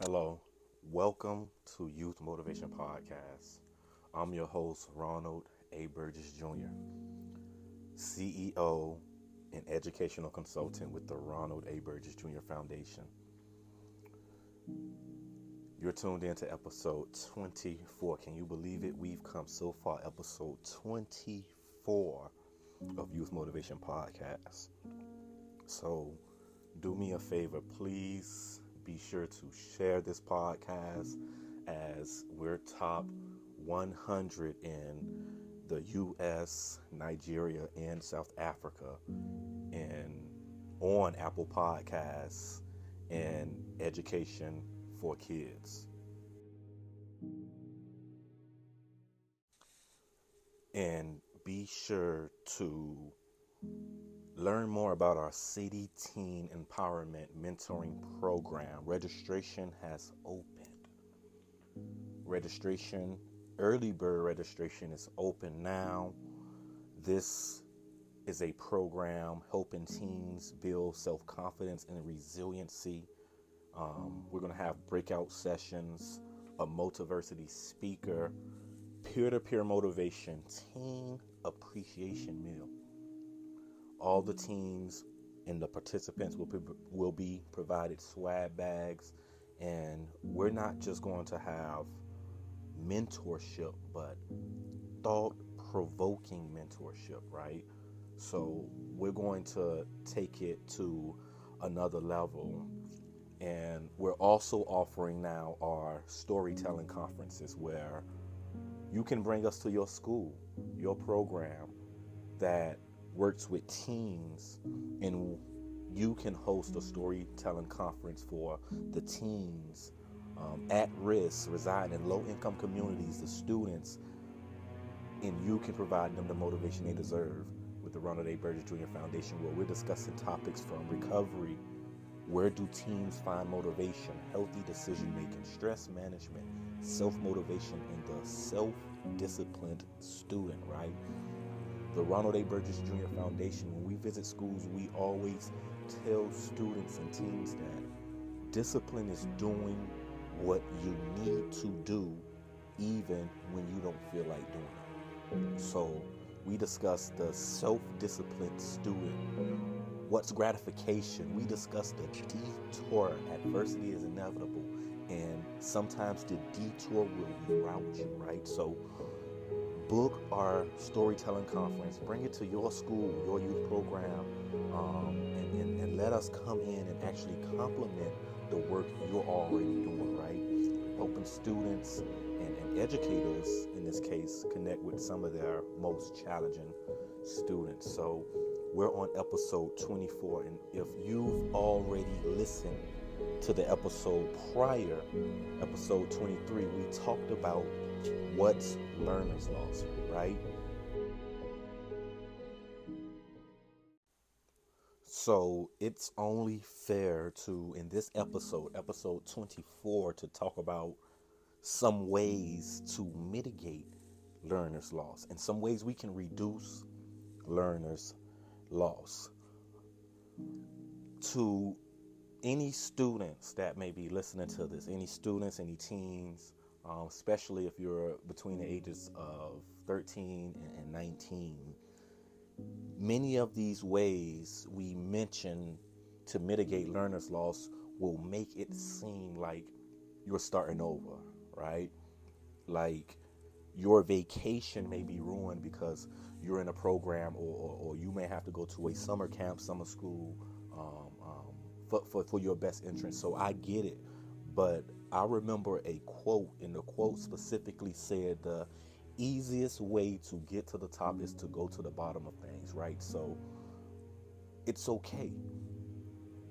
Hello, welcome to Youth Motivation Podcast. I'm your host, Ronald A. Burgess Jr., CEO and educational consultant with the Ronald A. Burgess Jr. Foundation. You're tuned in to episode 24. Can you believe it? We've come so far, episode 24 of Youth Motivation Podcast. So, do me a favor, please be sure to share this podcast as we're top 100 in the US, Nigeria, and South Africa, and on Apple Podcasts and education for kids. And be sure to learn more about our City Teen Empowerment Mentoring Program. Registration has opened. Registration, early bird registration is open now. This is a program helping teens build self confidence and resiliency. Um, we're going to have breakout sessions, a multiversity speaker, peer to peer motivation, teen appreciation meal. All the teams and the participants will be, will be provided swag bags, and we're not just going to have mentorship, but thought provoking mentorship, right? So we're going to take it to another level. And we're also offering now our storytelling conferences where you can bring us to your school, your program that works with teens, and you can host a storytelling conference for the teens um, at risk, reside in low income communities, the students, and you can provide them the motivation they deserve with the Ronald A. Burgess Jr. Foundation, where we're discussing topics from recovery, where do teens find motivation, healthy decision making, stress management, self motivation, and the self disciplined student, right? The Ronald A. Burgess Jr. Foundation, when we visit schools, we always tell students and teams that discipline is doing what you need to do even when you don't feel like doing it. So, we discuss the self disciplined student. What's gratification? We discuss the detour. Adversity is inevitable, and sometimes the detour will reroute you, right? So, book our storytelling conference, bring it to your school, your youth program, um, and, and, and let us come in and actually complement the work you're already doing, right? Helping students and, and educators, in this case, connect with some of their most challenging students. So we're on episode 24, and if you've already listened to the episode prior, episode 23, we talked about what's learner's loss, right? So it's only fair to, in this episode, episode 24, to talk about some ways to mitigate learner's loss and some ways we can reduce learner's loss. To any students that may be listening to this, any students, any teens, um, especially if you're between the ages of 13 and 19, many of these ways we mention to mitigate learner's loss will make it seem like you're starting over, right? Like your vacation may be ruined because you're in a program or, or, or you may have to go to a summer camp, summer school um, for, for, for your best interest. So I get it. But I remember a quote, and the quote specifically said the easiest way to get to the top is to go to the bottom of things, right? So it's okay.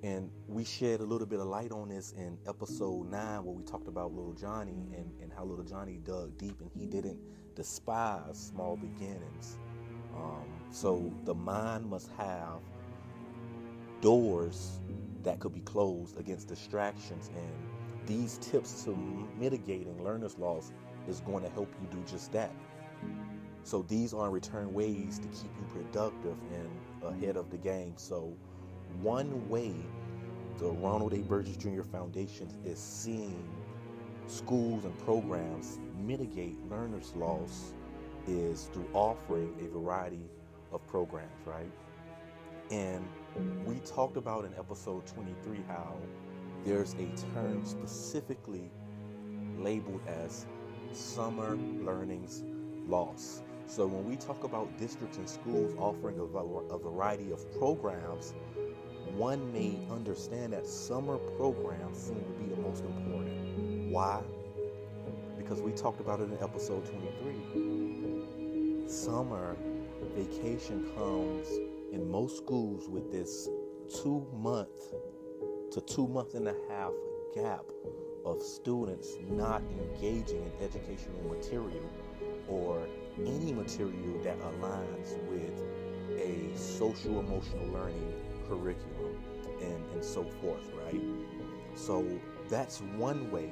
And we shed a little bit of light on this in episode nine, where we talked about little Johnny and, and how little Johnny dug deep and he didn't despise small beginnings. Um, so the mind must have doors that could be closed against distractions and these tips to mitigating learner's loss is going to help you do just that. So these are in return ways to keep you productive and ahead of the game. So one way the Ronald A. Burgess Jr. Foundation is seeing schools and programs mitigate learners' loss is through offering a variety of programs, right? And we talked about in episode 23 how there's a term specifically labeled as summer learnings loss. So when we talk about districts and schools offering a, a variety of programs, one may understand that summer programs seem to be the most important. Why? Because we talked about it in episode 23. Summer vacation comes in most schools with this two month to two month and a half gap of students not engaging in educational material or any material that aligns with a social emotional learning curriculum and, and so forth, right? So that's one way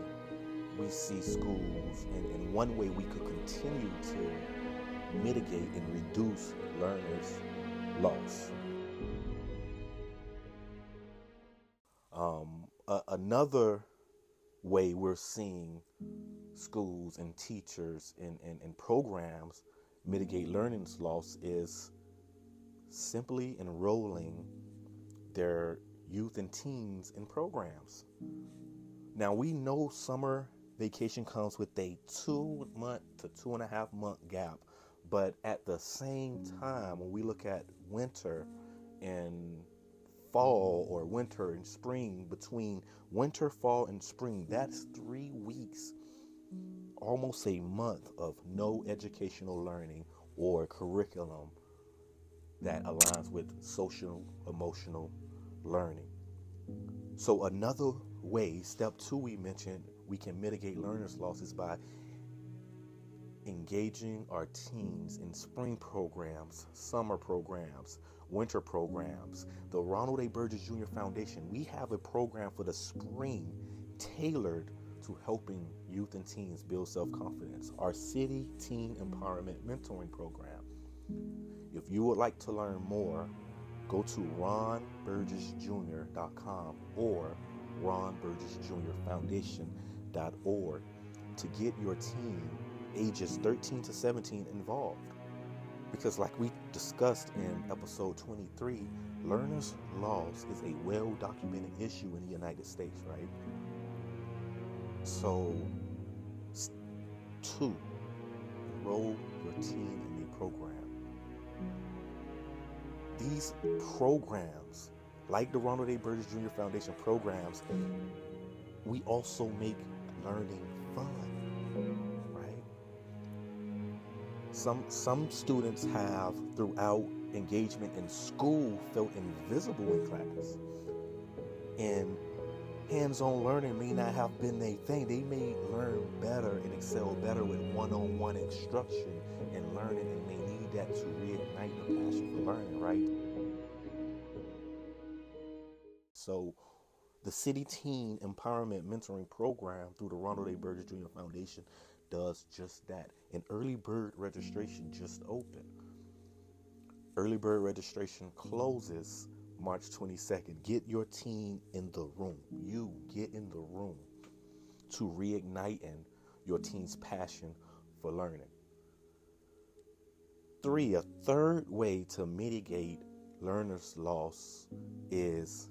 we see schools and, and one way we could continue to mitigate and reduce learners' loss. Um, a- another way we're seeing schools and teachers and, and, and programs mitigate learning loss is simply enrolling their youth and teens in programs. Now, we know summer vacation comes with a two month to two and a half month gap, but at the same time, when we look at winter and fall or winter and spring, between winter, fall, and spring, that's three weeks, almost a month of no educational learning or curriculum that aligns with social emotional learning. So, another way, step two, we mentioned we can mitigate learners' losses by engaging our teens in spring programs, summer programs, winter programs. The Ronald A. Burgess Jr. Foundation, we have a program for the spring tailored to helping youth and teens build self confidence. Our City Teen Empowerment Mentoring Program. If you would like to learn more, go to ronburgessjr.com or ronburgessjrfoundation.org to get your teen ages 13 to 17 involved. Because, like we discussed in episode 23, learners' loss is a well documented issue in the United States, right? So, two, enroll your teen in a program. These programs, like the Ronald A. Burgess Jr. Foundation programs, we also make learning fun? Some some students have throughout engagement in school felt invisible in class. And hands-on learning may not have been their thing. They may learn better and excel better with one-on-one instruction and learning and may need that to reignite the passion for learning, right? So the City Teen Empowerment Mentoring Program through the Ronald A. Burgess Jr. Foundation does just that. And early bird registration just opened. Early bird registration closes March 22nd. Get your teen in the room. You get in the room to reigniting your teen's passion for learning. Three, a third way to mitigate learners' loss is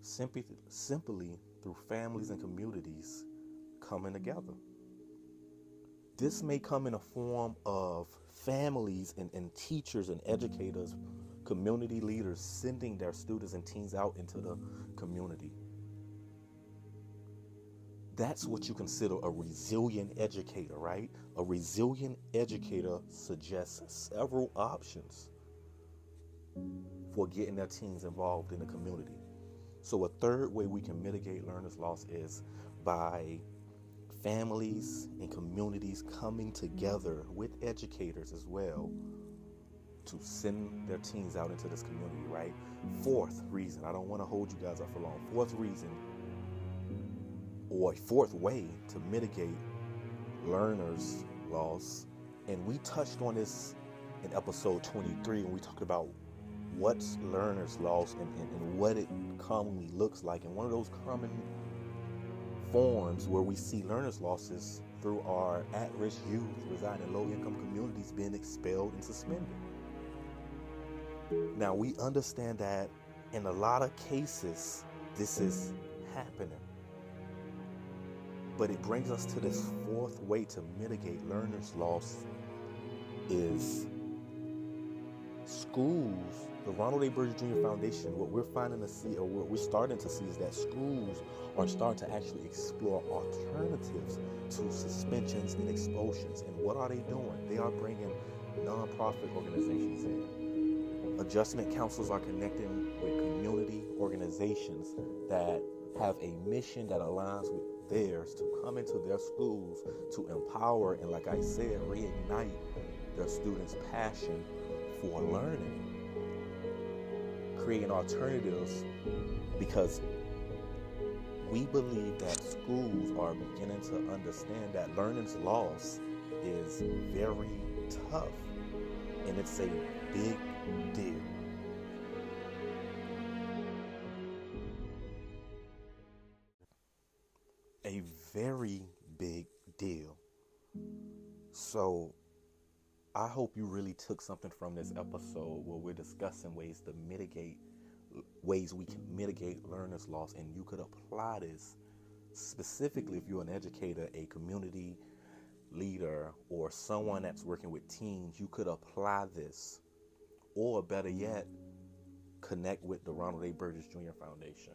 simply, simply through families and communities coming together. This may come in a form of families and, and teachers and educators, community leaders sending their students and teens out into the community. That's what you consider a resilient educator, right? A resilient educator suggests several options for getting their teens involved in the community. So, a third way we can mitigate learners' loss is by families and communities coming together with educators as well to send their teens out into this community, right? Fourth reason, I don't want to hold you guys up for long. Fourth reason, or a fourth way to mitigate learners' loss, and we touched on this in episode 23 when we talked about what's learners' loss and, and, and what it commonly looks like. And one of those common forms where we see learners' losses through our at risk youth residing in low income communities being expelled and suspended. Now, we understand that in a lot of cases, this is happening. But it brings us to this fourth way to mitigate learners' loss is schools, the Ronald A. Burgess Jr. Foundation, what we're finding to see, or what we're starting to see, is that schools are starting to actually explore alternatives to suspensions and expulsions. And what are they doing? They are bringing nonprofit organizations in. Adjustment councils are connecting with community organizations that have a mission that aligns with theirs to come into their schools to empower and, like I said, reignite their students' passion for learning. Creating alternatives because we believe that schools are beginning to understand that learning's loss is very tough and it's a big deal. A very big deal. So, I hope you really took something from this episode where we're discussing ways to mitigate ways we can mitigate learners' loss, and you could apply this specifically if you're an educator, a community leader, or someone that's working with teens. You could apply this, or better yet, connect with the Ronald A. Burgess Jr. Foundation,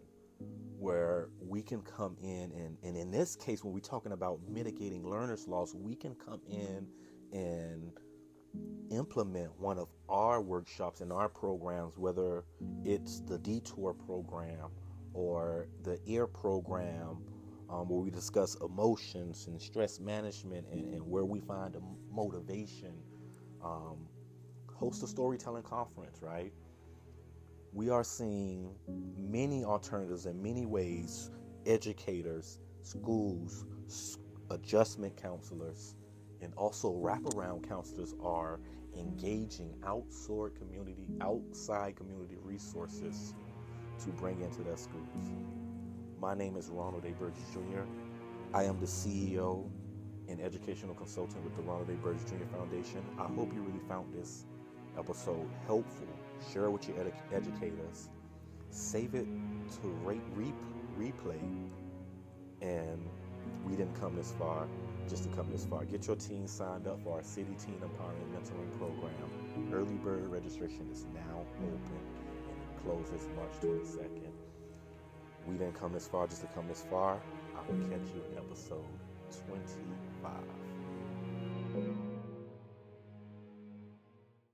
where we can come in and, and in this case, when we're talking about mitigating learners' loss, we can come in and implement one of our workshops and our programs, whether it's the Detour program or the EAR program, um, where we discuss emotions and stress management and, and where we find the motivation, um, host a storytelling conference, right? We are seeing many alternatives in many ways educators, schools, adjustment counselors, and also wraparound counselors are engaging outside community outside community resources to bring into their schools. My name is Ronald A. Burgess Jr. I am the CEO and educational consultant with the Ronald A. Burgess Jr. Foundation. I hope you really found this episode helpful. Share it with your edu- educators. Save it to rate, re- replay. And we didn't come this far just to come this far. Get your team signed up for our City Teen Empowerment Mentoring Program. Early bird registration is now open and it closes March 22nd. We didn't come this far just to come this far. I will catch you in episode 25.